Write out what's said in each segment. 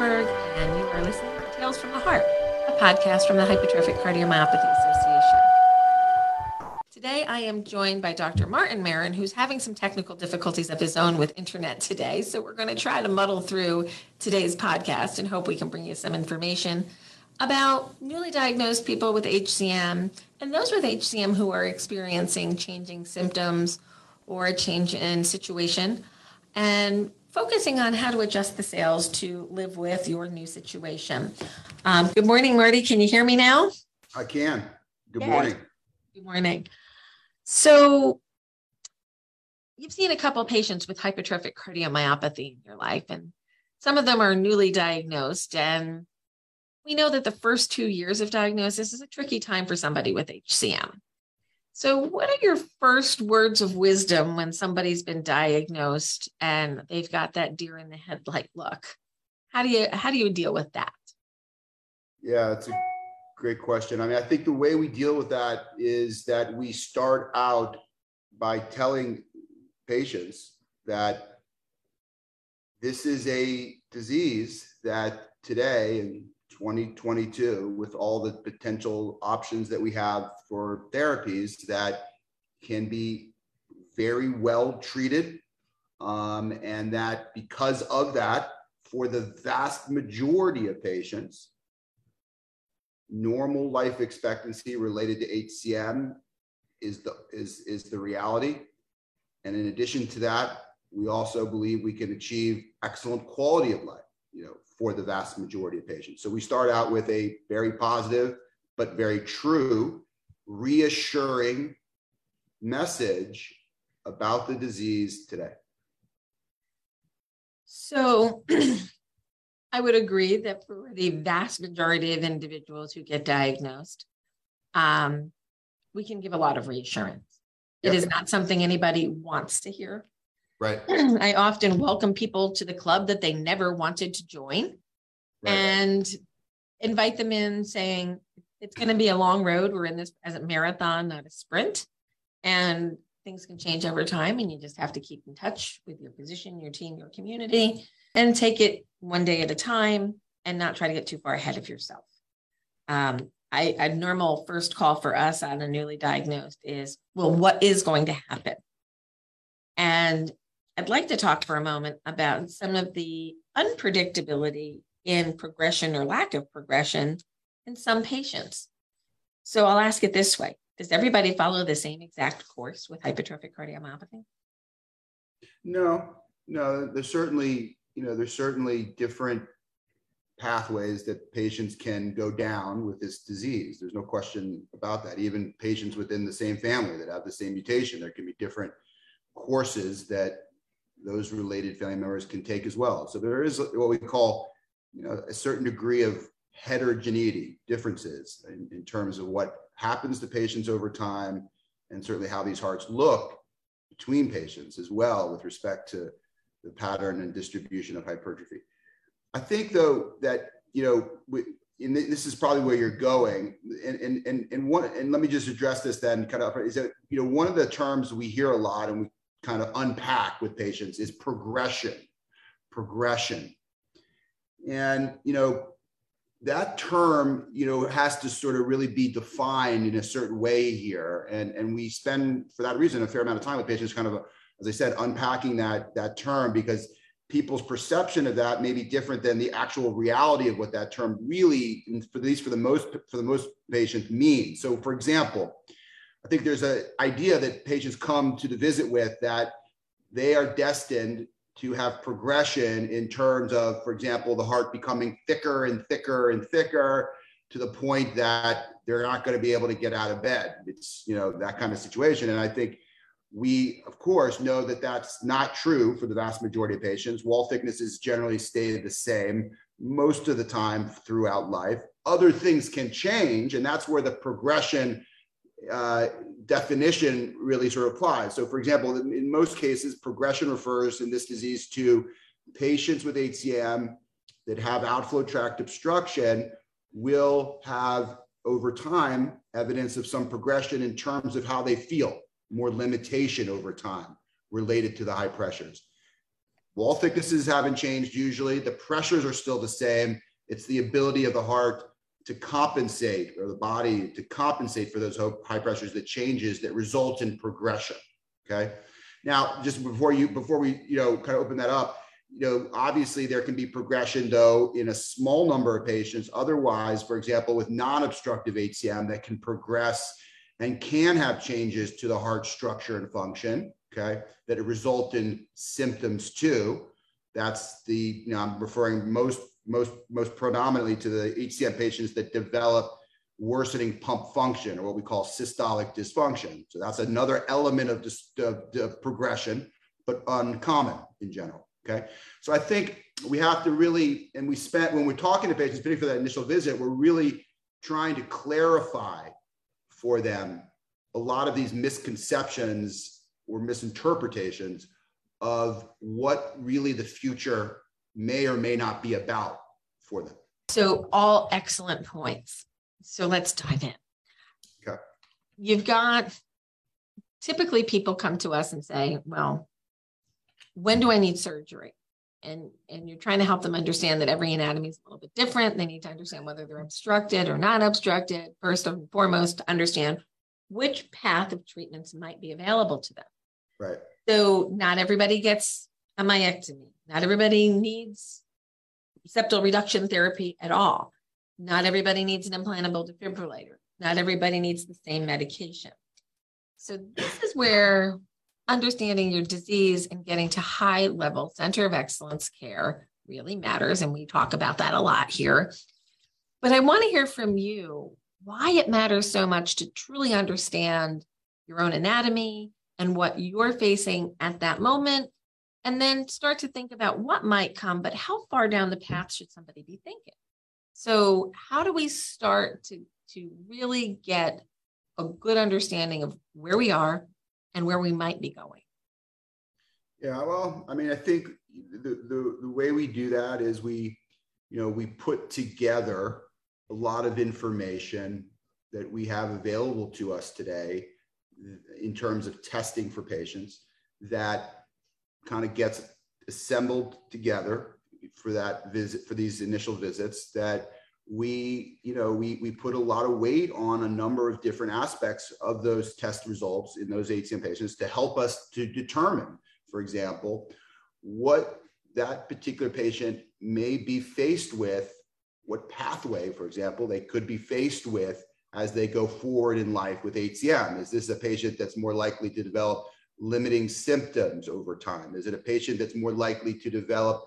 Salberg, and you are listening to Tales from the Heart, a podcast from the Hypertrophic Cardiomyopathy Association. Today, I am joined by Dr. Martin Maron, who's having some technical difficulties of his own with internet today. So, we're going to try to muddle through today's podcast and hope we can bring you some information about newly diagnosed people with HCM and those with HCM who are experiencing changing symptoms or a change in situation and focusing on how to adjust the sails to live with your new situation. Um, good morning, Marty. Can you hear me now? I can. Good morning. Good morning. So, you've seen a couple patients with hypertrophic cardiomyopathy in your life, and some of them are newly diagnosed. And we know that the first two years of diagnosis is a tricky time for somebody with HCM. So, what are your first words of wisdom when somebody's been diagnosed and they've got that deer in the headlight look? How do you how do you deal with that? Yeah, it's a great question. I mean, I think the way we deal with that is that we start out by telling patients that this is a disease that today 2022 with all the potential options that we have for therapies that can be very well treated. Um, and that because of that, for the vast majority of patients, normal life expectancy related to HCM is the is is the reality. And in addition to that, we also believe we can achieve excellent quality of life, you know, for the vast majority of patients. So we start out with a very positive, but very true, reassuring message about the disease today. So I would agree that for the vast majority of individuals who get diagnosed, um, we can give a lot of reassurance. It is not something anybody wants to hear. Right. I often welcome people to the club that they never wanted to join right. and invite them in saying, it's going to be a long road. We're in this as a marathon, not a sprint. And things can change over time. And you just have to keep in touch with your physician, your team, your community, and take it one day at a time and not try to get too far ahead of yourself. Um, I, a normal first call for us on a newly diagnosed is, well, what is going to happen? And I'd like to talk for a moment about some of the unpredictability in progression or lack of progression in some patients. So I'll ask it this way Does everybody follow the same exact course with hypertrophic cardiomyopathy? No, no, there's certainly, you know, there's certainly different pathways that patients can go down with this disease. There's no question about that. Even patients within the same family that have the same mutation, there can be different courses that those related family members can take as well. So there is what we call, you know, a certain degree of heterogeneity, differences in, in terms of what happens to patients over time, and certainly how these hearts look between patients as well with respect to the pattern and distribution of hypertrophy. I think though that you know we, and this is probably where you're going and and and, and one and let me just address this then kind of is that you know one of the terms we hear a lot and we kind of unpack with patients is progression progression. And you know that term you know has to sort of really be defined in a certain way here. And and we spend for that reason a fair amount of time with patients kind of as i said unpacking that that term because people's perception of that may be different than the actual reality of what that term really for at least for the most for the most patients means. So for example I think there's an idea that patients come to the visit with that they are destined to have progression in terms of, for example, the heart becoming thicker and thicker and thicker to the point that they're not going to be able to get out of bed. It's, you know, that kind of situation. And I think we, of course, know that that's not true for the vast majority of patients. Wall thicknesses generally stay the same most of the time throughout life. Other things can change, and that's where the progression uh, definition really sort of applies. So, for example, in most cases, progression refers in this disease to patients with HCM that have outflow tract obstruction will have over time evidence of some progression in terms of how they feel, more limitation over time related to the high pressures. Wall thicknesses haven't changed usually. The pressures are still the same. It's the ability of the heart to compensate or the body to compensate for those high pressures that changes that result in progression. Okay. Now, just before you before we you know kind of open that up, you know, obviously there can be progression though in a small number of patients. Otherwise, for example, with non-obstructive HCM that can progress and can have changes to the heart structure and function, okay, that result in symptoms too. That's the, you know, I'm referring most, most, most predominantly to the HCM patients that develop worsening pump function or what we call systolic dysfunction. So that's another element of, dis- of, of progression, but uncommon in general. Okay. So I think we have to really, and we spent, when we're talking to patients, particularly for that initial visit, we're really trying to clarify for them a lot of these misconceptions or misinterpretations of what really the future may or may not be about for them. So, all excellent points. So, let's dive in. Okay. You've got typically people come to us and say, Well, when do I need surgery? And, and you're trying to help them understand that every anatomy is a little bit different. They need to understand whether they're obstructed or not obstructed. First and foremost, to understand which path of treatments might be available to them. Right. So not everybody gets a myectomy. Not everybody needs septal reduction therapy at all. Not everybody needs an implantable defibrillator. Not everybody needs the same medication. So this is where understanding your disease and getting to high level center of excellence care really matters. And we talk about that a lot here. But I want to hear from you why it matters so much to truly understand your own anatomy and what you're facing at that moment. And then start to think about what might come, but how far down the path should somebody be thinking? So, how do we start to, to really get a good understanding of where we are and where we might be going? Yeah, well, I mean, I think the, the, the way we do that is we, you know, we put together a lot of information that we have available to us today in terms of testing for patients that kind of gets assembled together for that visit for these initial visits that we you know we we put a lot of weight on a number of different aspects of those test results in those HCM patients to help us to determine for example what that particular patient may be faced with what pathway, for example, they could be faced with as they go forward in life with HCM. Is this a patient that's more likely to develop limiting symptoms over time? Is it a patient that's more likely to develop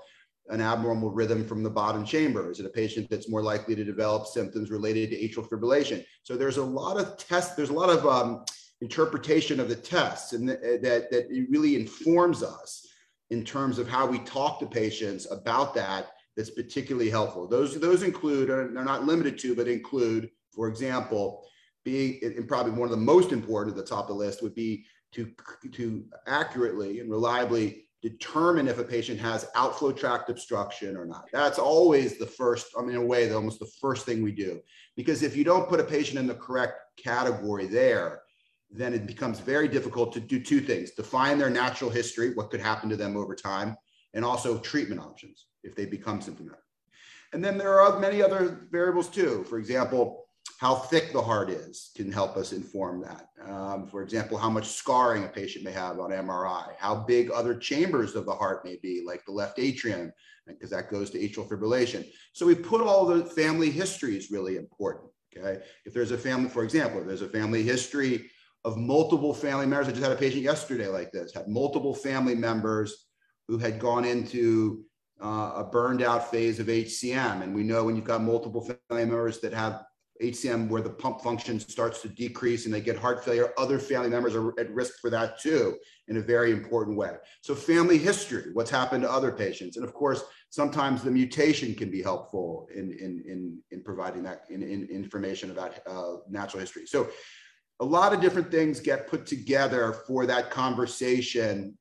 an abnormal rhythm from the bottom chamber? Is it a patient that's more likely to develop symptoms related to atrial fibrillation? So there's a lot of tests, there's a lot of um, interpretation of the tests, and th- that, that it really informs us in terms of how we talk to patients about that that's particularly helpful. Those, those include, they're not limited to, but include, for example, being, and probably one of the most important at the top of the list would be to, to accurately and reliably determine if a patient has outflow tract obstruction or not. That's always the first, I mean, in a way, almost the first thing we do. Because if you don't put a patient in the correct category there, then it becomes very difficult to do two things define their natural history, what could happen to them over time, and also treatment options if they become symptomatic. And then there are many other variables too. For example, how thick the heart is can help us inform that. Um, for example, how much scarring a patient may have on MRI, how big other chambers of the heart may be, like the left atrium, because that goes to atrial fibrillation. So we put all the family history is really important. Okay. If there's a family, for example, if there's a family history of multiple family members, I just had a patient yesterday like this, had multiple family members who had gone into uh, a burned out phase of HCM. And we know when you've got multiple family members that have HCM where the pump function starts to decrease and they get heart failure, other family members are at risk for that too in a very important way. So, family history, what's happened to other patients. And of course, sometimes the mutation can be helpful in, in, in, in providing that in, in information about uh, natural history. So, a lot of different things get put together for that conversation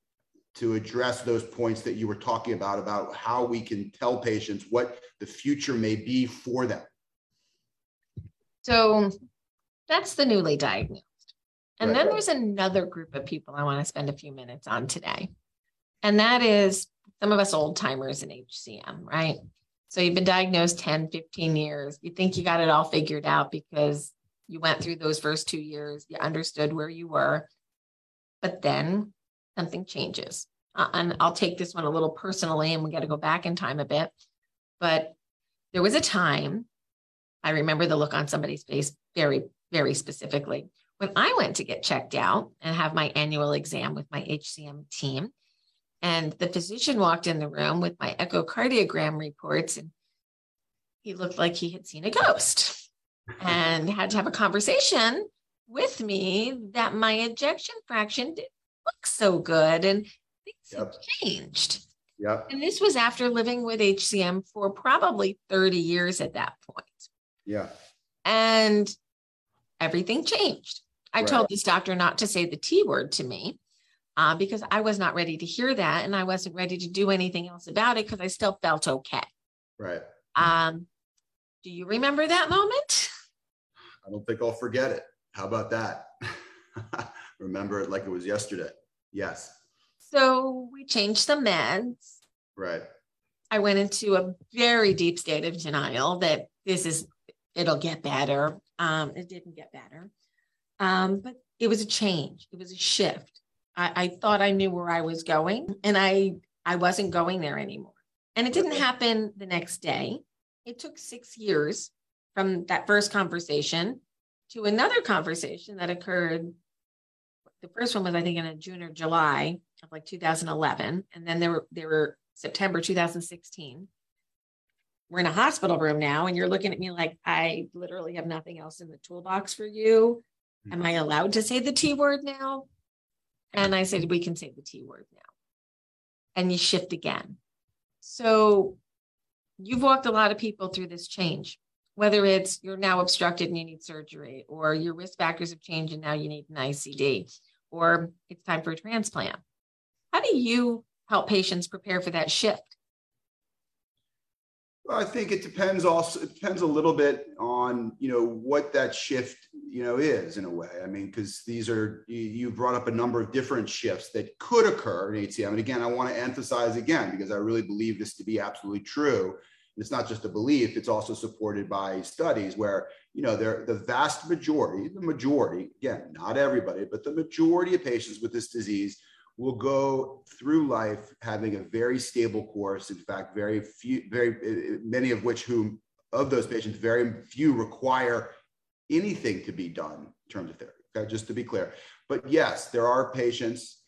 to address those points that you were talking about, about how we can tell patients what the future may be for them. So that's the newly diagnosed. And right. then there's another group of people I want to spend a few minutes on today. And that is some of us old timers in HCM, right? So you've been diagnosed 10, 15 years. You think you got it all figured out because you went through those first two years, you understood where you were. But then something changes. Uh, and I'll take this one a little personally, and we got to go back in time a bit. But there was a time, I remember the look on somebody's face very, very specifically. When I went to get checked out and have my annual exam with my HCM team, and the physician walked in the room with my echocardiogram reports, and he looked like he had seen a ghost and had to have a conversation with me that my ejection fraction didn't look so good and things yep. have changed. Yep. And this was after living with HCM for probably 30 years at that point. Yeah. And everything changed. I right. told this doctor not to say the T word to me uh, because I was not ready to hear that. And I wasn't ready to do anything else about it because I still felt okay. Right. Um, do you remember that moment? I don't think I'll forget it. How about that? remember it like it was yesterday. Yes. So we changed some meds. Right. I went into a very deep state of denial that this is, it'll get better. Um, it didn't get better. Um, but it was a change. It was a shift. I, I thought I knew where I was going and I, I wasn't going there anymore. And it didn't happen the next day. It took six years from that first conversation to another conversation that occurred. The first one was, I think, in a June or July of like 2011. And then there were, there were September 2016. We're in a hospital room now, and you're looking at me like I literally have nothing else in the toolbox for you. Am hmm. I allowed to say the T word now? And I said, We can say the T word now. And you shift again. So you've walked a lot of people through this change, whether it's you're now obstructed and you need surgery, or your risk factors have changed and now you need an ICD, or it's time for a transplant. How do you help patients prepare for that shift? Well, I think it depends also, it depends a little bit on, you know, what that shift, you know, is in a way. I mean, because these are, you, brought up a number of different shifts that could occur in ATM. And again, I want to emphasize again, because I really believe this to be absolutely true. And it's not just a belief, it's also supported by studies where, you know, there the vast majority, the majority, again, not everybody, but the majority of patients with this disease will go through life having a very stable course. In fact, very few, very many of which whom of those patients, very few require anything to be done in terms of therapy. Okay, just to be clear. But yes, there are patients,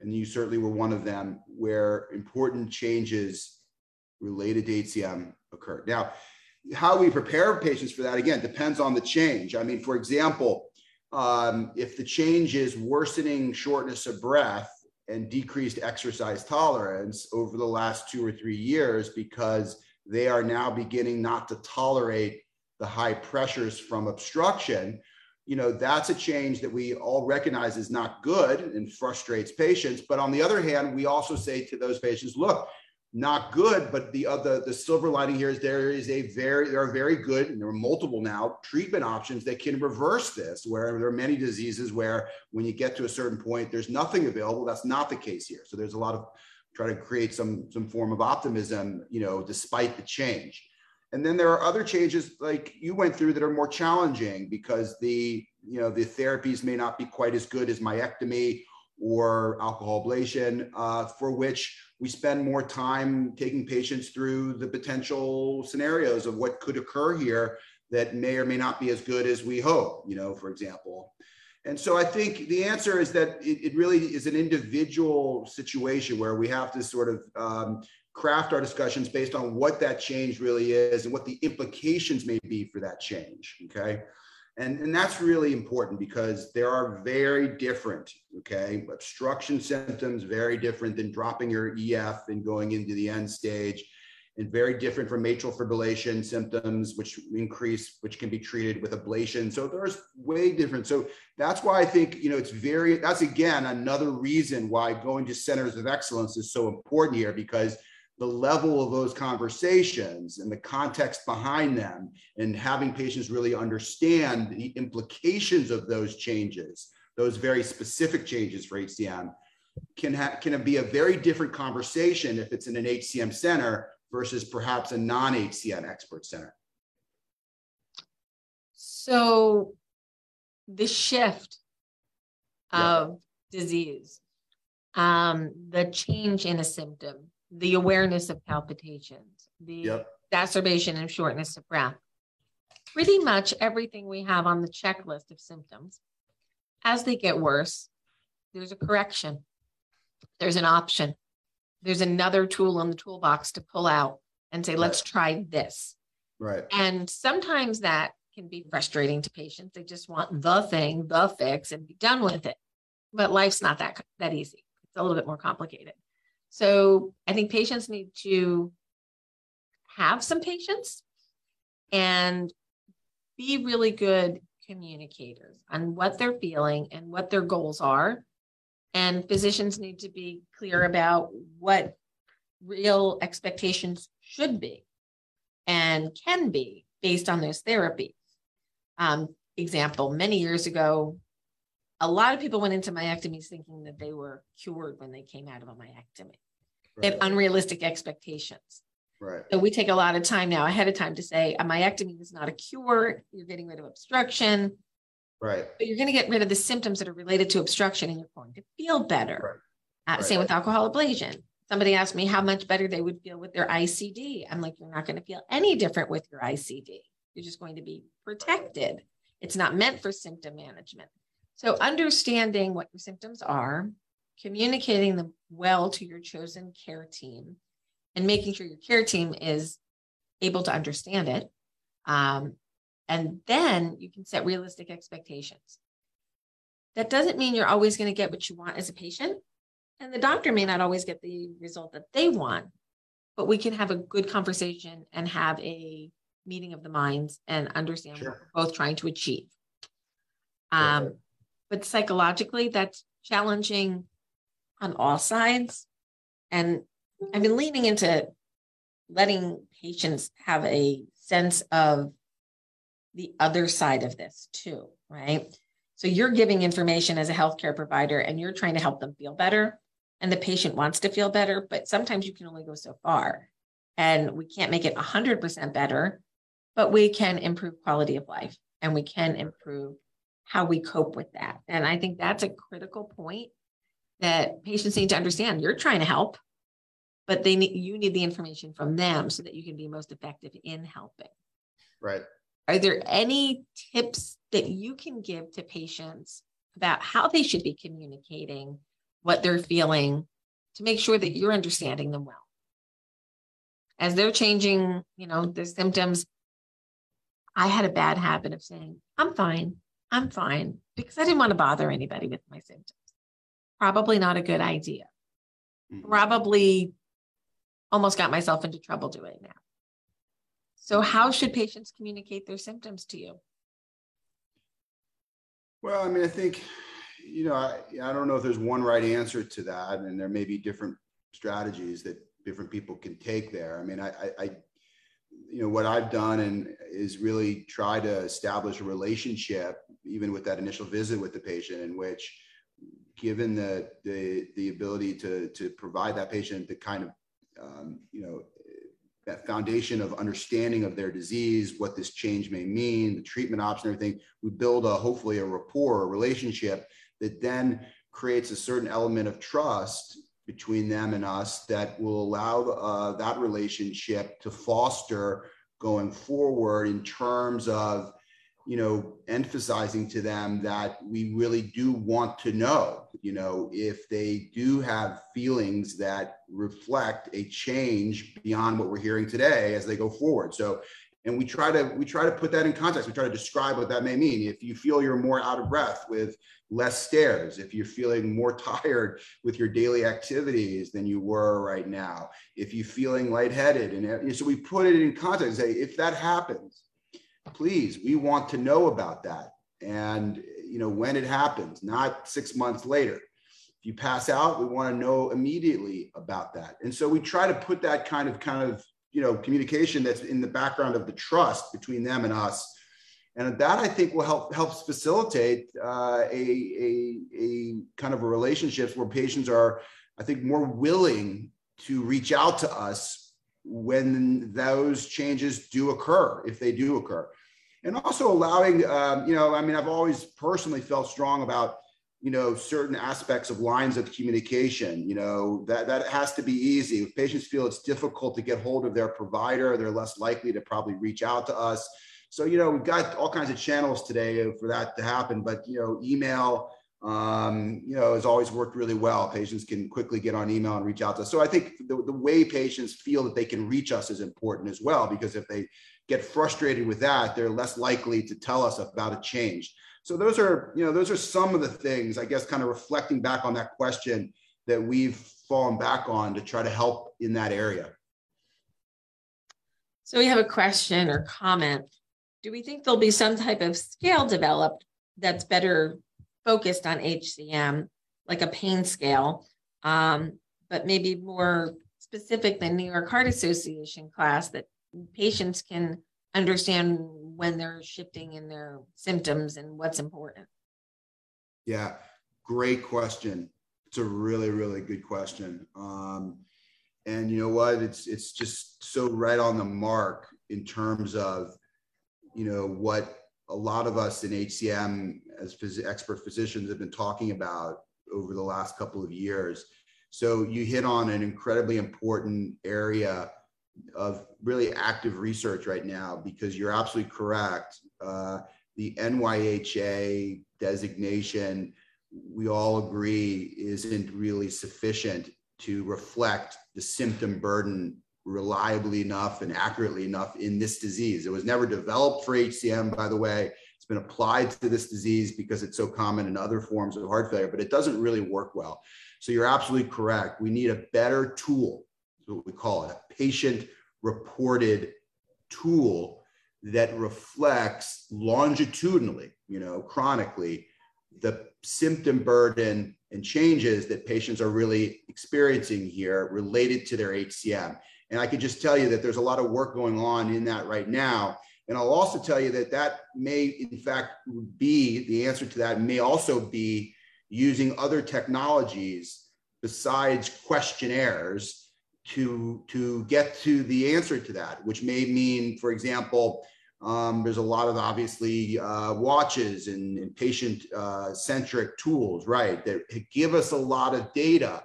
and you certainly were one of them, where important changes related to HCM occurred. Now, how we prepare patients for that again depends on the change. I mean, for example, um, if the change is worsening shortness of breath, and decreased exercise tolerance over the last two or three years because they are now beginning not to tolerate the high pressures from obstruction you know that's a change that we all recognize is not good and frustrates patients. But on the other hand we also say to those patients look not good, but the other the silver lining here is there is a very there are very good and there are multiple now treatment options that can reverse this. Where there are many diseases where when you get to a certain point, there's nothing available. That's not the case here. So there's a lot of try to create some some form of optimism, you know, despite the change. And then there are other changes like you went through that are more challenging because the you know the therapies may not be quite as good as myectomy or alcohol ablation, uh, for which we spend more time taking patients through the potential scenarios of what could occur here that may or may not be as good as we hope, you know, for example. And so I think the answer is that it, it really is an individual situation where we have to sort of um, craft our discussions based on what that change really is and what the implications may be for that change. Okay. And, and that's really important because there are very different, okay? Obstruction symptoms, very different than dropping your EF and going into the end stage, and very different from atrial fibrillation symptoms, which increase, which can be treated with ablation. So there's way different. So that's why I think, you know, it's very, that's again, another reason why going to centers of excellence is so important here because the level of those conversations and the context behind them and having patients really understand the implications of those changes those very specific changes for hcm can have can be a very different conversation if it's in an HCM center versus perhaps a non-HCM expert center. So the shift of yeah. disease, um, the change in a symptom, the awareness of palpitations, the yep. exacerbation of shortness of breath, pretty much everything we have on the checklist of symptoms. As they get worse, there's a correction, there's an option, there's another tool in the toolbox to pull out and say, let's try this. Right. And sometimes that can be frustrating to patients. They just want the thing, the fix, and be done with it. But life's not that that easy. It's a little bit more complicated. So I think patients need to have some patience and be really good communicators on what they're feeling and what their goals are. And physicians need to be clear about what real expectations should be and can be based on those therapies. Um, example, many years ago, a lot of people went into myectomies thinking that they were cured when they came out of a myectomy. Right. They have unrealistic expectations. Right. So we take a lot of time now ahead of time to say a myectomy is not a cure. You're getting rid of obstruction. Right. But you're going to get rid of the symptoms that are related to obstruction and you're going to feel better. Right. Uh, right. Same with alcohol ablation. Somebody asked me how much better they would feel with their ICD. I'm like, you're not going to feel any different with your ICD. You're just going to be protected. It's not meant for symptom management. So, understanding what your symptoms are, communicating them well to your chosen care team, and making sure your care team is able to understand it. Um, and then you can set realistic expectations. That doesn't mean you're always going to get what you want as a patient. And the doctor may not always get the result that they want, but we can have a good conversation and have a meeting of the minds and understand sure. what we're both trying to achieve. Um, but psychologically, that's challenging on all sides. And I've been leaning into letting patients have a sense of the other side of this too, right? So you're giving information as a healthcare provider and you're trying to help them feel better and the patient wants to feel better, but sometimes you can only go so far. And we can't make it 100% better, but we can improve quality of life and we can improve how we cope with that. And I think that's a critical point that patients need to understand. You're trying to help, but they need you need the information from them so that you can be most effective in helping. Right. Are there any tips that you can give to patients about how they should be communicating what they're feeling to make sure that you're understanding them well. As they're changing, you know, their symptoms, I had a bad habit of saying, I'm fine, I'm fine, because I didn't want to bother anybody with my symptoms. Probably not a good idea. Probably almost got myself into trouble doing that. So, how should patients communicate their symptoms to you? Well, I mean, I think you know, I, I don't know if there's one right answer to that, and there may be different strategies that different people can take there. I mean, I, I, I you know, what I've done and is really try to establish a relationship, even with that initial visit with the patient, in which, given the the the ability to to provide that patient the kind of um, you know that foundation of understanding of their disease, what this change may mean, the treatment option, everything, we build a hopefully a rapport, a relationship that then creates a certain element of trust between them and us that will allow uh, that relationship to foster going forward in terms of you know emphasizing to them that we really do want to know you know if they do have feelings that reflect a change beyond what we're hearing today as they go forward. So and we try to we try to put that in context. We try to describe what that may mean. If you feel you're more out of breath with less stairs if you're feeling more tired with your daily activities than you were right now if you're feeling lightheaded and so we put it in context say if that happens please we want to know about that. And you know when it happens not six months later. If you pass out we want to know immediately about that. And so we try to put that kind of kind of you know communication that's in the background of the trust between them and us. And that I think will help helps facilitate uh, a, a, a kind of a relationships where patients are, I think, more willing to reach out to us when those changes do occur, if they do occur. And also allowing, um, you know, I mean, I've always personally felt strong about you know certain aspects of lines of communication you know that that has to be easy if patients feel it's difficult to get hold of their provider they're less likely to probably reach out to us so you know we've got all kinds of channels today for that to happen but you know email um, you know has always worked really well patients can quickly get on email and reach out to us so i think the, the way patients feel that they can reach us is important as well because if they get frustrated with that they're less likely to tell us about a change so those are, you know, those are some of the things, I guess, kind of reflecting back on that question that we've fallen back on to try to help in that area. So we have a question or comment. Do we think there'll be some type of scale developed that's better focused on HCM, like a pain scale, um, but maybe more specific than New York Heart Association class that patients can understand when they're shifting in their symptoms and what's important? Yeah, great question. It's a really, really good question. Um, and you know what? It's it's just so right on the mark in terms of you know what a lot of us in HCM as phys- expert physicians have been talking about over the last couple of years. So you hit on an incredibly important area of really active research right now because you're absolutely correct. Uh, the NYHA designation, we all agree, isn't really sufficient to reflect the symptom burden reliably enough and accurately enough in this disease. It was never developed for HCM, by the way. It's been applied to this disease because it's so common in other forms of heart failure, but it doesn't really work well. So you're absolutely correct. We need a better tool what we call it, a patient reported tool that reflects longitudinally, you know, chronically, the symptom burden and changes that patients are really experiencing here related to their HCM. And I can just tell you that there's a lot of work going on in that right now. And I'll also tell you that that may, in fact, be the answer to that may also be using other technologies besides questionnaires to to get to the answer to that, which may mean, for example, um, there's a lot of obviously uh, watches and, and patient uh, centric tools, right, that give us a lot of data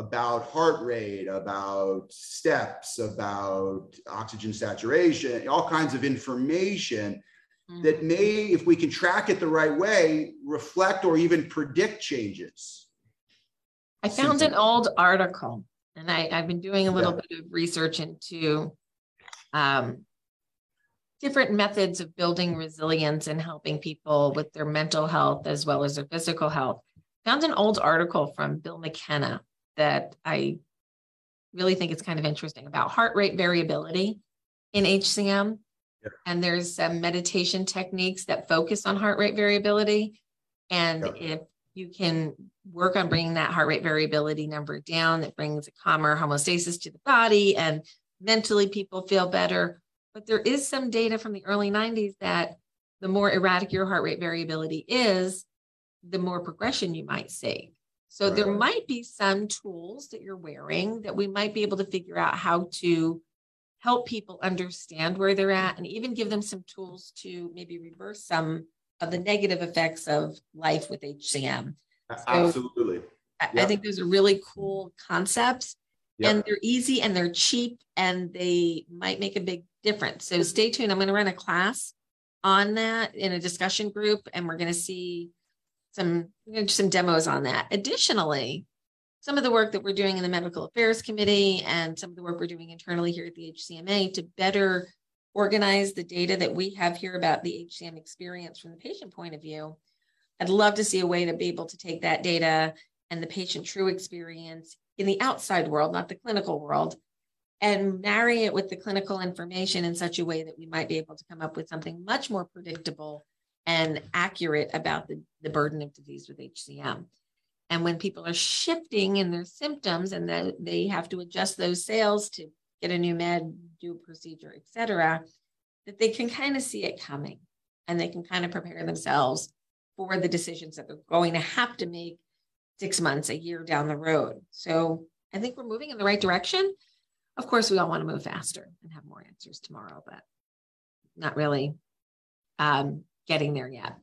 about heart rate, about steps, about oxygen saturation, all kinds of information mm-hmm. that may, if we can track it the right way, reflect or even predict changes. I found an old article and I, have been doing a little yeah. bit of research into um, different methods of building resilience and helping people with their mental health as well as their physical health. Found an old article from Bill McKenna that I really think it's kind of interesting about heart rate variability in HCM. Yeah. And there's some meditation techniques that focus on heart rate variability. And yeah. if you can work on bringing that heart rate variability number down. That brings a calmer homeostasis to the body and mentally people feel better. But there is some data from the early 90s that the more erratic your heart rate variability is, the more progression you might see. So right. there might be some tools that you're wearing that we might be able to figure out how to help people understand where they're at and even give them some tools to maybe reverse some of the negative effects of life with HCM. So Absolutely. I, I think those are really cool concepts yep. and they're easy and they're cheap and they might make a big difference. So stay tuned. I'm going to run a class on that in a discussion group and we're going to see some some demos on that. Additionally, some of the work that we're doing in the medical affairs committee and some of the work we're doing internally here at the HCMA to better organize the data that we have here about the HCM experience from the patient point of view. I'd love to see a way to be able to take that data and the patient true experience in the outside world, not the clinical world, and marry it with the clinical information in such a way that we might be able to come up with something much more predictable and accurate about the, the burden of disease with HCM. And when people are shifting in their symptoms and that they have to adjust those sails to get a new med, do a procedure, etc., that they can kind of see it coming and they can kind of prepare themselves for the decisions that they're going to have to make six months, a year down the road. So I think we're moving in the right direction. Of course, we all want to move faster and have more answers tomorrow, but not really um, getting there yet.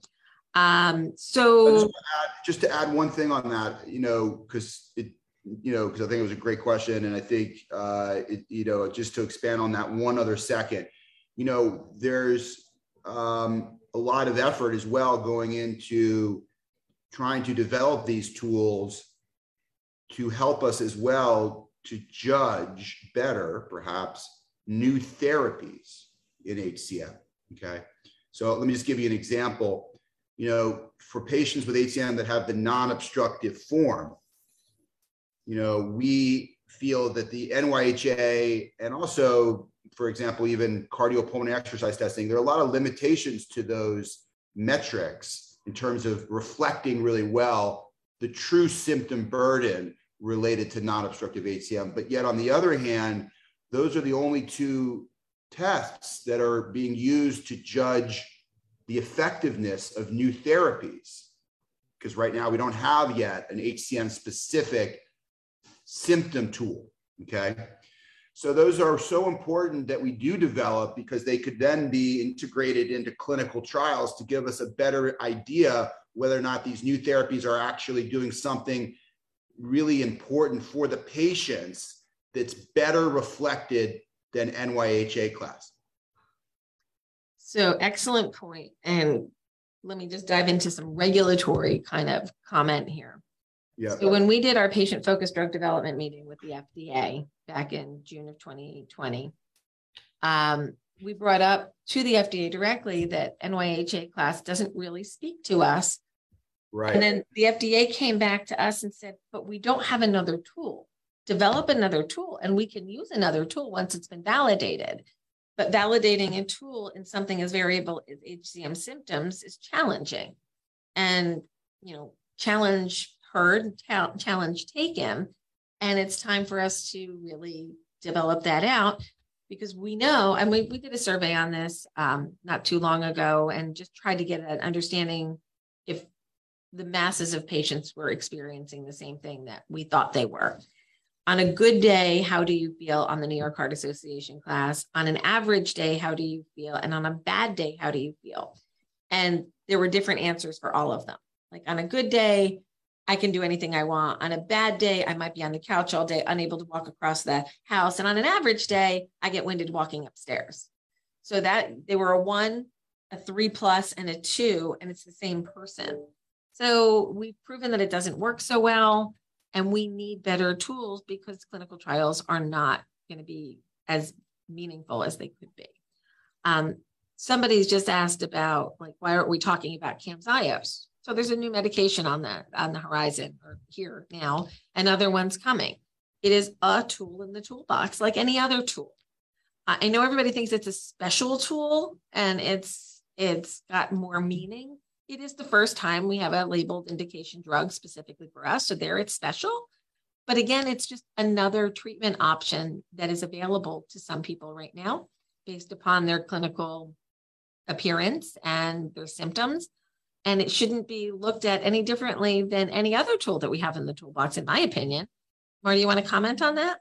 Um, so just to, add, just to add one thing on that, you know, because it, you know, because I think it was a great question, and I think, uh, it, you know, just to expand on that one other second, you know, there's um, a lot of effort as well going into trying to develop these tools to help us as well to judge better, perhaps, new therapies in HCM. Okay. So let me just give you an example. You know, for patients with HCM that have the non obstructive form, you know, we feel that the NYHA and also, for example, even cardiopulmonary exercise testing, there are a lot of limitations to those metrics in terms of reflecting really well the true symptom burden related to non-obstructive HCM. But yet, on the other hand, those are the only two tests that are being used to judge the effectiveness of new therapies. Because right now we don't have yet an HCM specific symptom tool. Okay. So those are so important that we do develop because they could then be integrated into clinical trials to give us a better idea whether or not these new therapies are actually doing something really important for the patients that's better reflected than NYHA class. So excellent point. And let me just dive into some regulatory kind of comment here. Yeah. So when we did our patient focused drug development meeting with the FDA back in June of 2020, um, we brought up to the FDA directly that NYHA class doesn't really speak to us Right. And then the FDA came back to us and said, but we don't have another tool. Develop another tool and we can use another tool once it's been validated. But validating a tool in something as variable as HCM symptoms is challenging. And, you know, challenge heard, challenge taken. And it's time for us to really develop that out because we know, and we, we did a survey on this um, not too long ago and just tried to get an understanding if the masses of patients were experiencing the same thing that we thought they were. On a good day, how do you feel on the New York Heart Association class? On an average day, how do you feel? And on a bad day, how do you feel? And there were different answers for all of them. Like on a good day, I can do anything I want. On a bad day, I might be on the couch all day, unable to walk across the house. And on an average day, I get winded walking upstairs. So that they were a one, a three plus, and a two, and it's the same person. So we've proven that it doesn't work so well, and we need better tools because clinical trials are not going to be as meaningful as they could be. Um, somebody's just asked about like why aren't we talking about Camzyos? So there's a new medication on the on the horizon or here now, and other ones coming. It is a tool in the toolbox, like any other tool. I know everybody thinks it's a special tool and it's it's got more meaning it is the first time we have a labeled indication drug specifically for us. So there it's special. But again, it's just another treatment option that is available to some people right now based upon their clinical appearance and their symptoms. And it shouldn't be looked at any differently than any other tool that we have in the toolbox, in my opinion. Marty, you want to comment on that?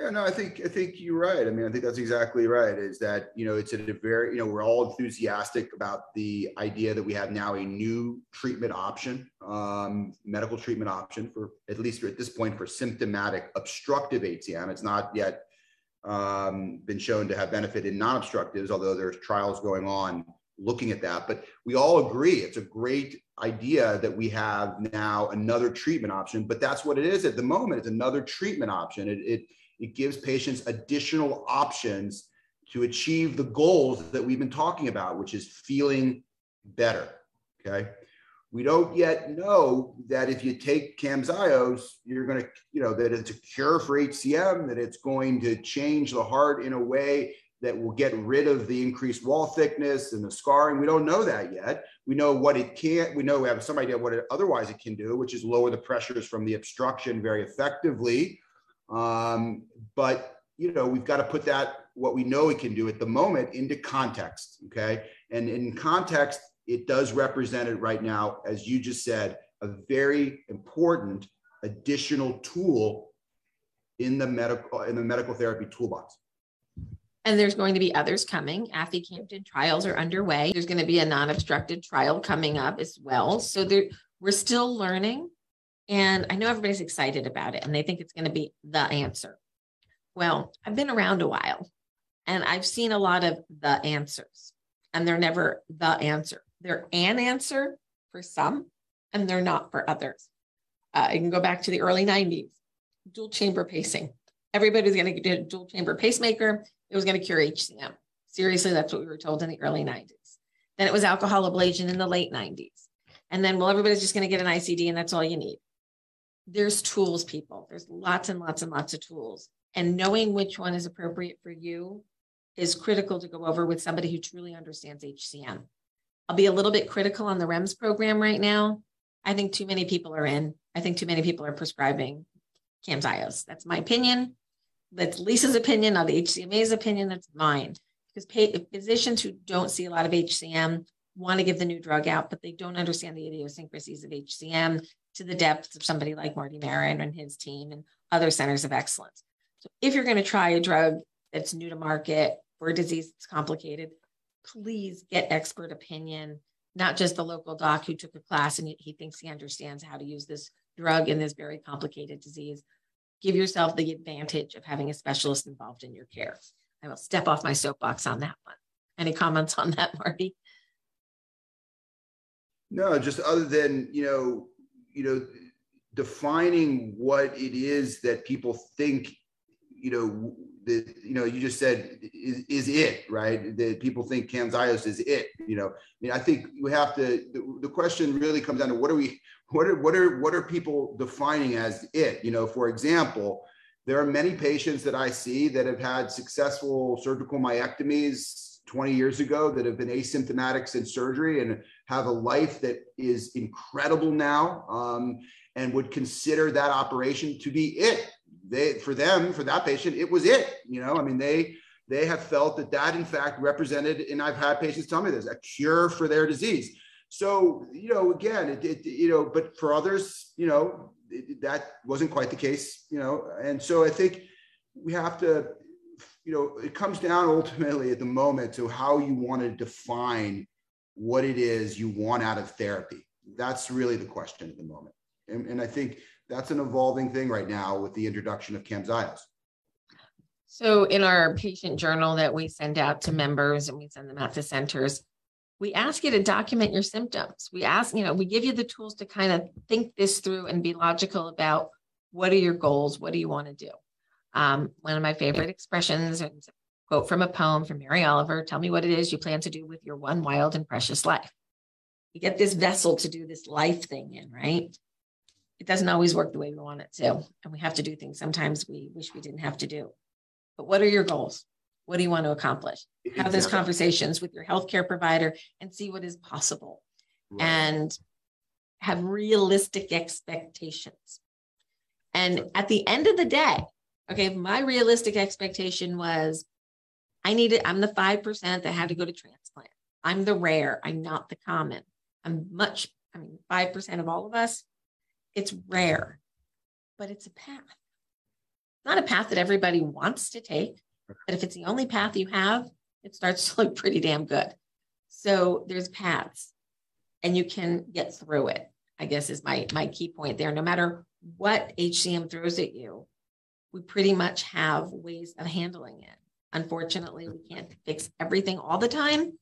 Yeah, no, I think I think you're right. I mean, I think that's exactly right. Is that you know it's a very you know we're all enthusiastic about the idea that we have now a new treatment option, um, medical treatment option for at least at this point for symptomatic obstructive HCM. It's not yet um, been shown to have benefit in non-obstructives, although there's trials going on looking at that. But we all agree it's a great idea that we have now another treatment option. But that's what it is at the moment. It's another treatment option. It, it it gives patients additional options to achieve the goals that we've been talking about, which is feeling better. Okay. We don't yet know that if you take Camzyos, you're going to, you know, that it's a cure for HCM, that it's going to change the heart in a way that will get rid of the increased wall thickness and the scarring. We don't know that yet. We know what it can't, we know we have some idea what it otherwise it can do, which is lower the pressures from the obstruction very effectively um, but you know, we've got to put that, what we know it can do at the moment, into context. Okay. And in context, it does represent it right now, as you just said, a very important additional tool in the medical in the medical therapy toolbox. And there's going to be others coming. Aficamten trials are underway. There's going to be a non-obstructed trial coming up as well. So there, we're still learning. And I know everybody's excited about it and they think it's going to be the answer. Well, I've been around a while and I've seen a lot of the answers, and they're never the answer. They're an answer for some, and they're not for others. Uh, I can go back to the early 90s, dual chamber pacing. Everybody's going to get a dual chamber pacemaker. It was going to cure HCM. Seriously, that's what we were told in the early 90s. Then it was alcohol ablation in the late 90s. And then, well, everybody's just going to get an ICD and that's all you need. There's tools, people. There's lots and lots and lots of tools. And knowing which one is appropriate for you is critical to go over with somebody who truly understands HCM. I'll be a little bit critical on the REMS program right now. I think too many people are in. I think too many people are prescribing Camzyos. That's my opinion. That's Lisa's opinion, not the HCMA's opinion. That's mine. Because pay, physicians who don't see a lot of HCM want to give the new drug out, but they don't understand the idiosyncrasies of HCM to the depths of somebody like Marty Maron and his team and other centers of excellence. So if you're going to try a drug that's new to market for a disease that's complicated, please get expert opinion, not just the local doc who took a class and he thinks he understands how to use this drug in this very complicated disease. Give yourself the advantage of having a specialist involved in your care. I will step off my soapbox on that one. Any comments on that, Marty? No, just other than, you know, you know, defining what it is that people think you know, the, you know, you just said is, is it right? That people think Camzyos is it. You know, I mean, I think we have to. The, the, question really comes down to what are we, what are what are what are people defining as it? You know, for example, there are many patients that I see that have had successful surgical myectomies 20 years ago that have been asymptomatic since surgery and have a life that is incredible now um, and would consider that operation to be it. They for them for that patient it was it you know? I mean they they have felt that that in fact represented and i've had patients tell me this a cure for their disease. So you know again it, it you know but for others you know it, that wasn't quite the case you know? And so i think we have to you know it comes down ultimately at the moment to how you want to define what it is you want out of therapy that's really the question at the moment and, and i think that's an evolving thing right now with the introduction of Camzyos. So in our patient journal that we send out to members and we send them out to centers, we ask you to document your symptoms. We ask, you know, we give you the tools to kind of think this through and be logical about what are your goals? What do you want to do? Um, one of my favorite expressions, a quote from a poem from Mary Oliver Tell me what it is you plan to do with your one wild and precious life. You get this vessel to do this life thing in, right? it doesn't always work the way we want it to. And we have to do things sometimes we wish we didn't have to do. But what are your goals? What do you want to accomplish? Have those conversations with your healthcare provider and see what is possible right. and have realistic expectations. And at the end of the day, okay, my realistic expectation was I needed, I'm the 5% that had to go to transplant. I'm the rare, I'm not the common. I'm much, I mean, 5% of all of us it's rare, but it's a path. Not a path that everybody wants to take, but if it's the only path you have, it starts to look pretty damn good. So there's paths and you can get through it, I guess is my, my key point there. No matter what HCM throws at you, we pretty much have ways of handling it. Unfortunately, we can't fix everything all the time,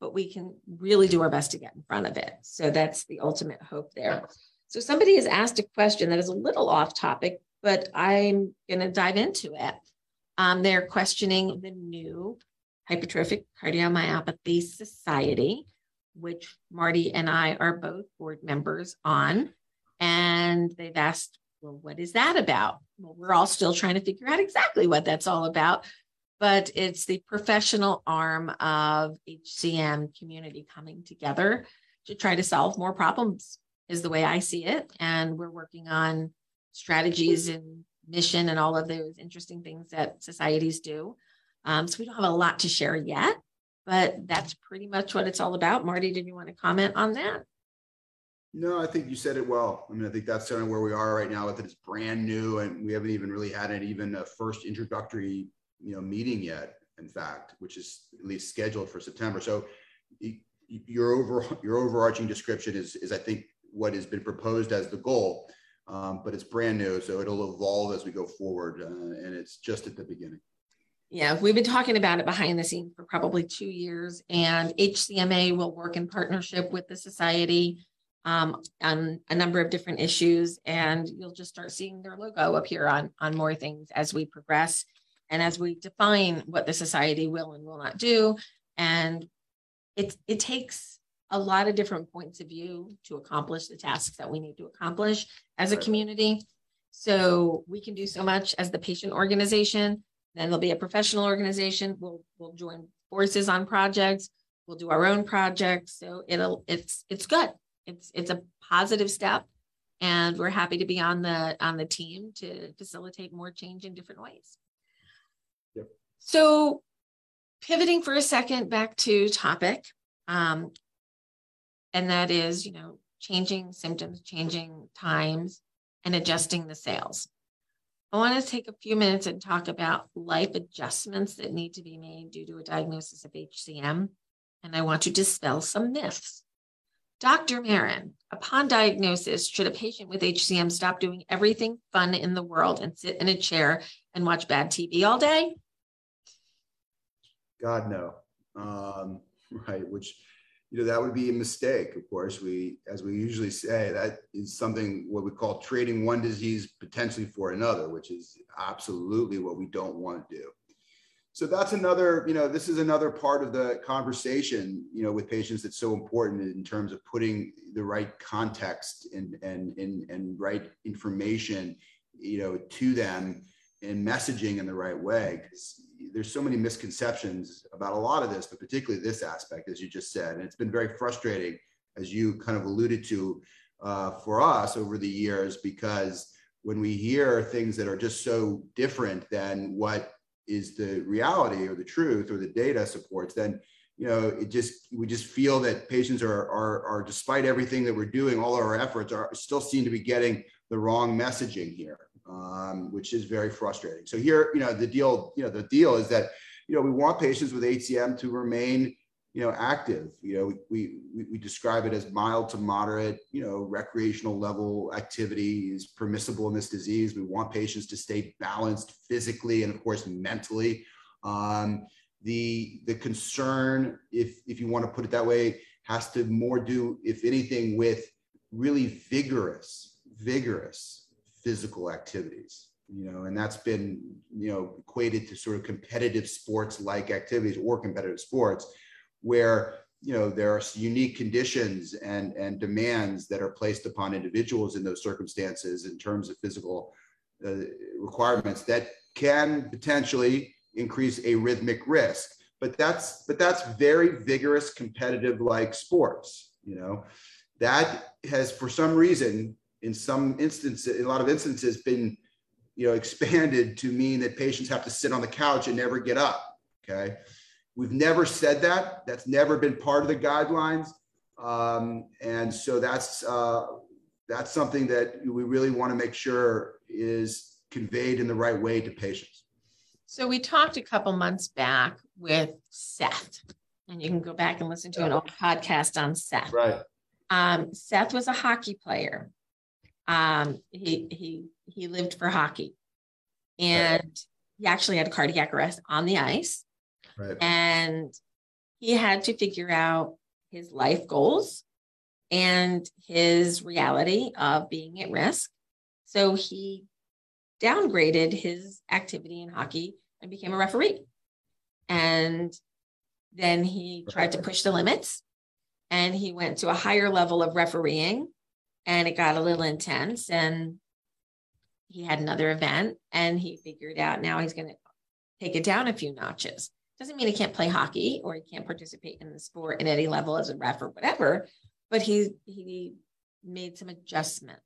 but we can really do our best to get in front of it. So that's the ultimate hope there. So somebody has asked a question that is a little off topic, but I'm going to dive into it. Um, they're questioning the new Hypertrophic Cardiomyopathy Society, which Marty and I are both board members on. And they've asked, well, what is that about? Well, we're all still trying to figure out exactly what that's all about. But it's the professional arm of HCM community coming together to try to solve more problems is the way I see it. And we're working on strategies and mission and all of those interesting things that societies do. Um, so we don't have a lot to share yet, but that's pretty much what it's all about. Marty, did you want to comment on that? No, I think you said it well. I mean, I think that's of where we are right now with it. It's brand new and we haven't even really had an even a first introductory, you know, meeting yet, in fact, which is at least scheduled for September. So your over your overarching description is is I think what has been proposed as the goal. Um, but it's brand new, so it'll evolve as we go forward, uh, and it's just at the beginning. Yeah, we've been talking about it behind the scenes for probably two years, and HCMA will work in partnership with the society um, on a number of different issues, and you'll just start seeing their logo appear on on more things as we progress and as we define what the society will and will not do. And it it takes a lot of different points of view to accomplish the tasks that we need to accomplish as a community. So we can do so much as the patient organization. Then there'll be a professional organization. We'll we'll join forces on projects. We'll do our own projects. So it'll it's it's good it's it's a positive step and we're happy to be on the on the team to facilitate more change in different ways. So pivoting for a second back to topic um, and that is you know changing symptoms changing times and adjusting the sails i want to take a few minutes and talk about life adjustments that need to be made due to a diagnosis of hcm and i want to dispel some myths Dr. Maron, upon diagnosis, should a patient with HCM stop doing everything fun in the world and sit in a chair and watch bad TV all day? God, no. Um, right. Which, you know, that would be a mistake. Of course, we, as we usually say, that is something what we call trading one disease potentially for another, which is absolutely what we don't want to do so that's another you know this is another part of the conversation you know with patients that's so important in terms of putting the right context and and and, and right information you know to them and messaging in the right way because there's so many misconceptions about a lot of this but particularly this aspect as you just said. And it's been very frustrating as you kind of alluded to uh, for us over the years because when we hear things that are just so different than what is the reality or the truth or the data supports, then you know it just we just feel that patients are are, are despite everything that we're doing, all our efforts are still seem to be getting the wrong messaging here, um, which is very frustrating. So here, you know, the deal, you know, the deal is that you know we want patients with HCM to remain you know, active. You know, we, we, we describe it as mild to moderate, you know, recreational level activity is permissible in this disease. We want patients to stay balanced physically and of course mentally. Um, the the concern, if if you want to put it that way, has to more do, if anything, with really vigorous, vigorous physical activities you know, and that's been, you know, equated to sort of competitive sports like activities or competitive sports where you know there are unique conditions and and demands that are placed upon individuals in those circumstances in terms of physical uh, requirements that can potentially increase arrhythmic risk. But that's but that's very vigorous competitive like sports you know. That has for some reason in some instances in a lot of instances been you know expanded to mean that patients have to sit on the couch and never get up okay We've never said that. That's never been part of the guidelines. Um, and so that's uh, that's something that we really want to make sure is conveyed in the right way to patients. So we talked a couple months back with Seth, and you can go back and listen to an old podcast on Seth. Right. Um, Seth was a hockey player. Um, he he he lived for hockey, and right. he actually had a cardiac arrest on the ice. Right. And he had to figure out his life goals and his reality of being at risk. So he downgraded his activity in hockey and became a referee. And then he tried to push the limits and he went to a higher level of refereeing and it got a little intense and he had another event and he figured out now he's going to take it down a few notches doesn't mean he can't play hockey or he can't participate in the sport at any level as a ref or whatever, but he he made some adjustments.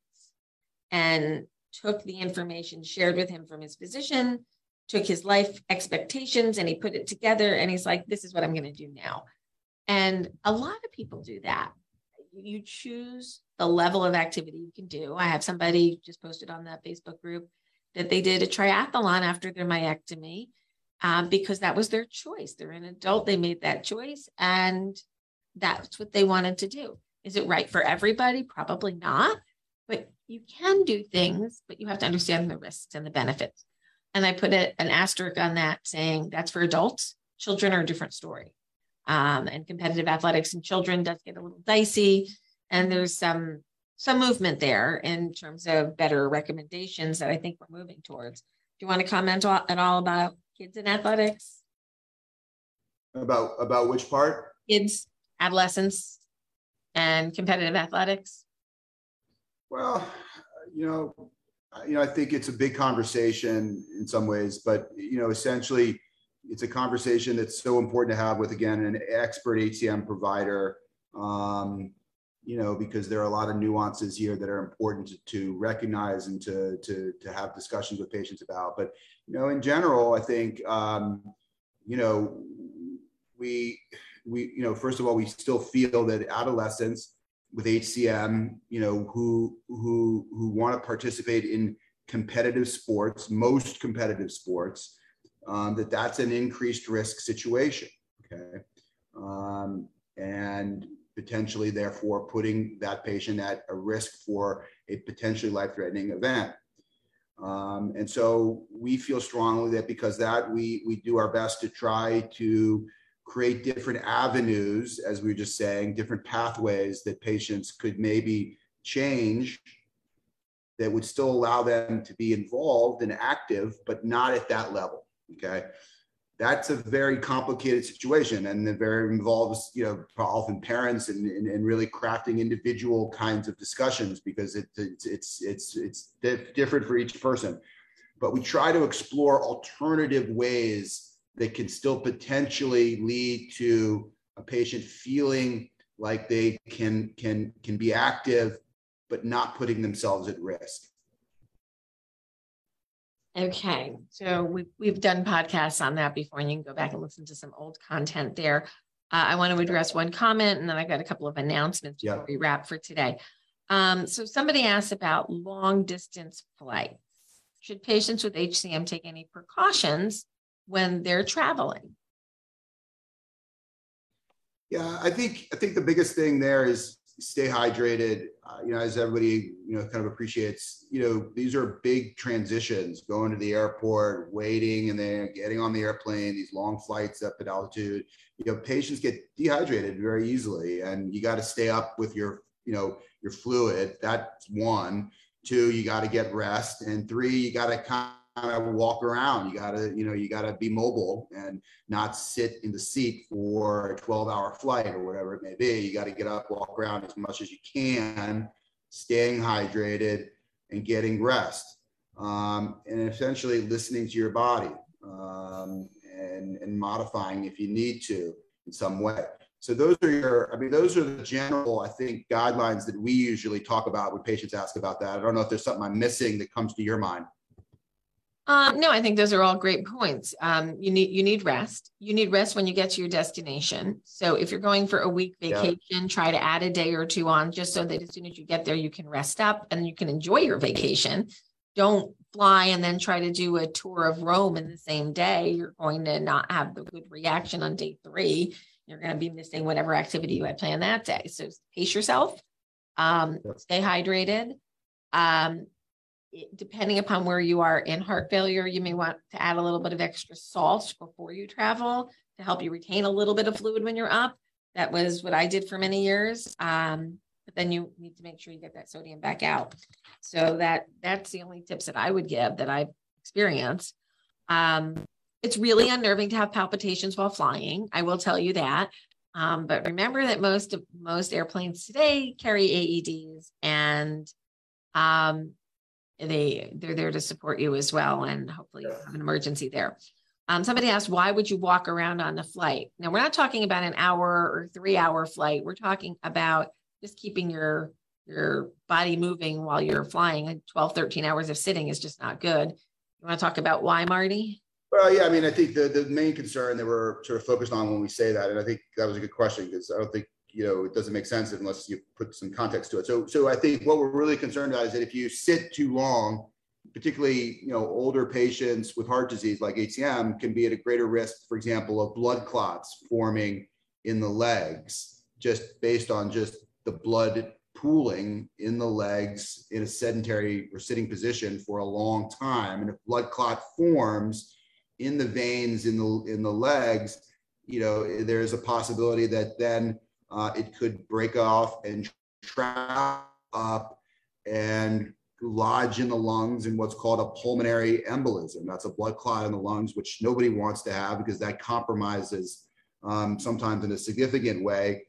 And took the information shared with him from his physician, took his life expectations, and he put it together. And he's like, this is what I'm going to do now. And a lot of people do that. You choose the level of activity you can do. I have somebody just posted on that Facebook group that they did a triathlon after their myectomy um, because that was their choice. They're an adult, they made that choice, and that's what they wanted to do. Is it right for everybody? Probably not. But you can do things, but you have to understand the risks and the benefits. And I put a, an asterisk on that saying that's for adults. Children are a different story. Um, and competitive athletics in children does get a little dicey. And there's some some movement there in terms of better recommendations that I think we're moving towards. Do you want to comment at all about kids in athletics? About about which part? Kids, adolescents, and competitive athletics. Well, you know, you know, I think it's a big conversation in some ways, but you know, essentially, it's a conversation that's so important to have with again an expert HCM provider. Um, you know, because there are a lot of nuances here that are important to, to recognize and to, to, to have discussions with patients about. But, you know, in general, I think, um, you know, we, we, you know, first of all, we still feel that adolescents with HCM, you know, who, who, who want to participate in competitive sports, most competitive sports, um, that that's an increased risk situation. Okay. Um, and potentially therefore putting that patient at a risk for a potentially life-threatening event. Um, and so we feel strongly that because that we we do our best to try to create different avenues, as we were just saying, different pathways that patients could maybe change that would still allow them to be involved and active, but not at that level. Okay that's a very complicated situation and it very involves you know often parents and, and, and, really crafting individual kinds of discussions because it, it's it's it's it's different for each person. But we try to explore alternative ways that can still potentially lead to a patient feeling like they can can can be active but not putting themselves at risk Okay, so we've we've done podcasts on that before, and you can go back and listen to some old content there. Uh, I want to address one comment, and then I've got a couple of announcements before we wrap for today. Um, so somebody asked about long distance flights. Should patients with HCM take any precautions when they're traveling? Yeah, I think I think the biggest thing there is stay hydrated. Uh, you know, as everybody you know kind of appreciates, you know, these are big transitions. Going to the airport, waiting, and then getting on the airplane. These long flights up at altitude. You know, patients get dehydrated very easily, and you got to stay up with your you know your fluid. That's one. Two, you got to get rest, and three, you got to kind of walk around. You gotta, you know, you gotta be mobile and not sit in the seat for a 12 hour flight or whatever it may be. You got to get up, walk around as much as you can, staying hydrated and getting rest. Um, and essentially listening to your body um, and, and modifying if you need to in some way. So those are your, I mean, those are the general, I think, guidelines that we usually talk about when patients ask about that. I don't know if there's something I'm missing that comes to your mind. Um, no, I think those are all great points. Um, you need you need rest. You need rest when you get to your destination. So if you're going for a week vacation, yeah. try to add a day or two on, just so that as soon as you get there, you can rest up and you can enjoy your vacation. Don't fly and then try to do a tour of Rome in the same day. You're going to not have the good reaction on day three. You're going to be missing whatever activity you had planned that day. So pace yourself. Um, stay hydrated. Um, depending upon where you are in heart failure, you may want to add a little bit of extra salt before you travel to help you retain a little bit of fluid when you're up. That was what I did for many years. Um, but then you need to make sure you get that sodium back out. So that that's the only tips that I would give that I've experienced. Um, it's really unnerving to have palpitations while flying. I will tell you that. Um, but remember that most most airplanes today carry AEDs, and um, they they're there to support you as well and hopefully you have an emergency there um, somebody asked why would you walk around on the flight now we're not talking about an hour or three hour flight we're talking about just keeping your your body moving while you're flying. 12, 13 hours of sitting is just not good. You want to talk about why, Marty? Well, yeah, I mean, I think the, the main concern that we're sort of focused on when we say that, and I think that was a good question because I don't think, you know, it doesn't make sense unless you put some context to it. So, so I think what we're really concerned about is that if you sit too long, particularly, you know, older patients with heart disease like HCM can be at a greater risk, for example, of blood clots forming in the legs, just based on just the blood pooling in the legs in a sedentary or sitting position for a long time. And if blood clot forms in the veins in the in the legs, you know, there's a possibility that then uh, it could break off and trap up and lodge in the lungs in what's called a pulmonary embolism. That's a blood clot in the lungs, which nobody wants to have because that compromises um, sometimes in a significant way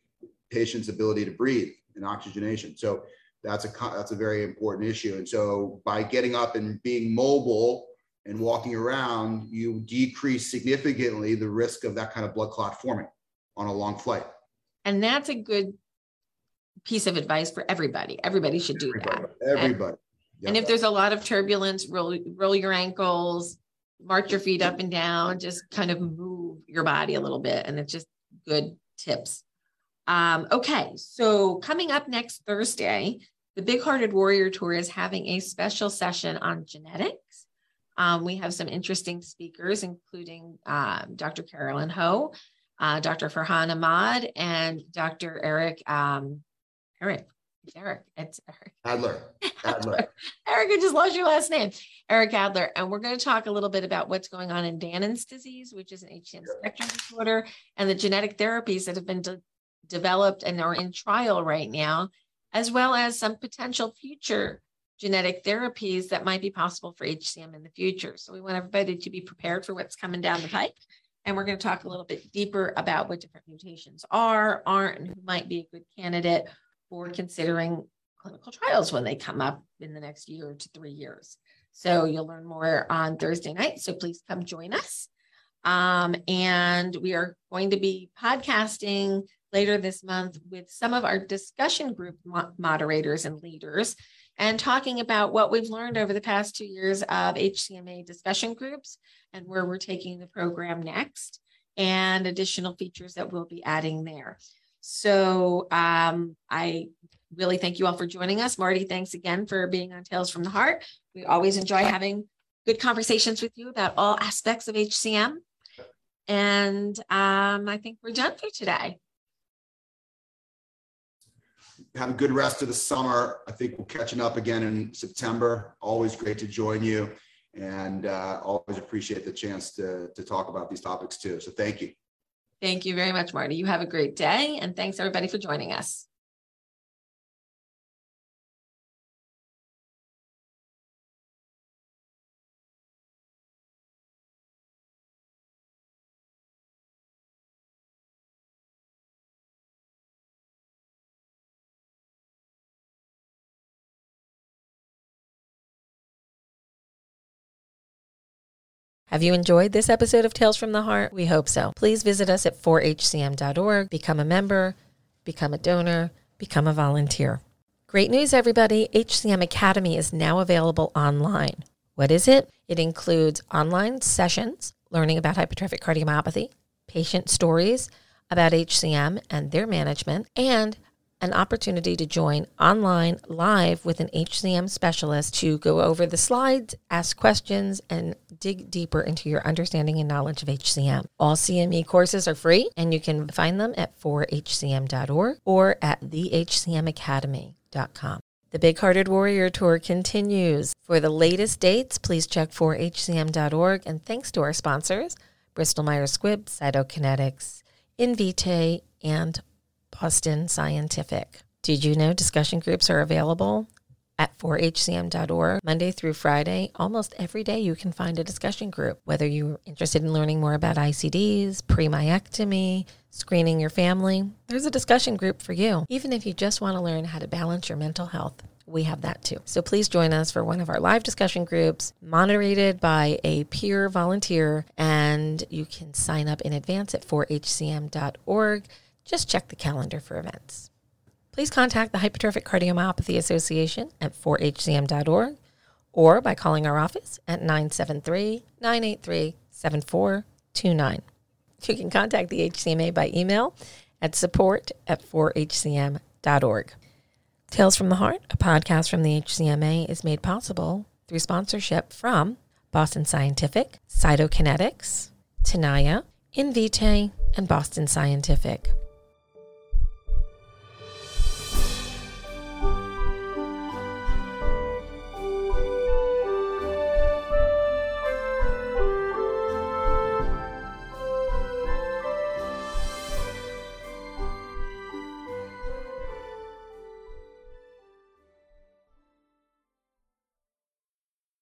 patient's ability to breathe and oxygenation. So that's a that's a very important issue. And so by getting up and being mobile and walking around, you decrease significantly the risk of that kind of blood clot forming on a long flight. And that's a good piece of advice for everybody. Everybody should do everybody, that. Everybody. And, yep. and if there's a lot of turbulence, roll roll your ankles, march your feet up and down, just kind of move your body a little bit. And it's just good tips. Um, okay, so coming up next Thursday, the Big Hearted Warrior Tour is having a special session on genetics. Um, we have some interesting speakers, including um, Dr. Carolyn Ho, uh, Dr. Ferhaan Ahmad, and Dr. Eric. Um, Eric, Eric, it's Eric Adler. Adler. Eric, I just lost your last name, Eric Adler, and we're going to talk a little bit about what's going on in Danon's disease, which is an HCM spectrum disorder, and the genetic therapies that have been de- developed and are in trial right now, as well as some potential future genetic therapies that might be possible for HCM in the future. So we want everybody to be prepared for what's coming down the pike. And we're going to talk a little bit deeper about what different mutations are, aren't, and who might be a good candidate for considering clinical trials when they come up in the next year to three years. So you'll learn more on Thursday night. So please come join us. Um, and we are going to be podcasting later this month with some of our discussion group mo- moderators and leaders and talking about what we've learned over the past two years of HCMA discussion groups and where we're taking the program next and additional features that we'll be adding there. So um, I really thank you all for joining us. Marty, thanks again for being on Tales from the Heart. We always enjoy having good conversations with you about all aspects of HCM. And um, I think we're done for today have a good rest of the summer. I think we're catching up again in September. Always great to join you and uh, always appreciate the chance to, to talk about these topics too. So thank you. Thank you very much, Marty. You have a great day and thanks everybody for joining us. Have you enjoyed this episode of Tales from the Heart? We hope so. Please visit us at 4hcm.org, become a member, become a donor, become a volunteer. Great news, everybody! HCM Academy is now available online. What is it? It includes online sessions learning about hypertrophic cardiomyopathy, patient stories about HCM and their management, and an opportunity to join online live with an HCM specialist to go over the slides, ask questions, and dig deeper into your understanding and knowledge of HCM. All CME courses are free, and you can find them at 4hcm.org or at thehcmacademy.com. The Big Hearted Warrior Tour continues. For the latest dates, please check 4hcm.org. And thanks to our sponsors, Bristol Myers Squibb, Cytokinetics, Invitae, and Boston Scientific. Did you know discussion groups are available at 4hcm.org Monday through Friday? Almost every day you can find a discussion group. Whether you're interested in learning more about ICDs, pre-myectomy, screening your family, there's a discussion group for you. Even if you just want to learn how to balance your mental health, we have that too. So please join us for one of our live discussion groups, moderated by a peer volunteer, and you can sign up in advance at 4hcm.org. Just check the calendar for events. please contact the Hypertrophic Cardiomyopathy Association at 4hcm.org or by calling our office at 973 983 7429. You can contact the HCMA by email at support at 4hcm.org. Tales from the Heart, a podcast from the HCMA, is made possible through sponsorship from Boston Scientific, Cytokinetics, Tenaya, Invitae, and Boston Scientific.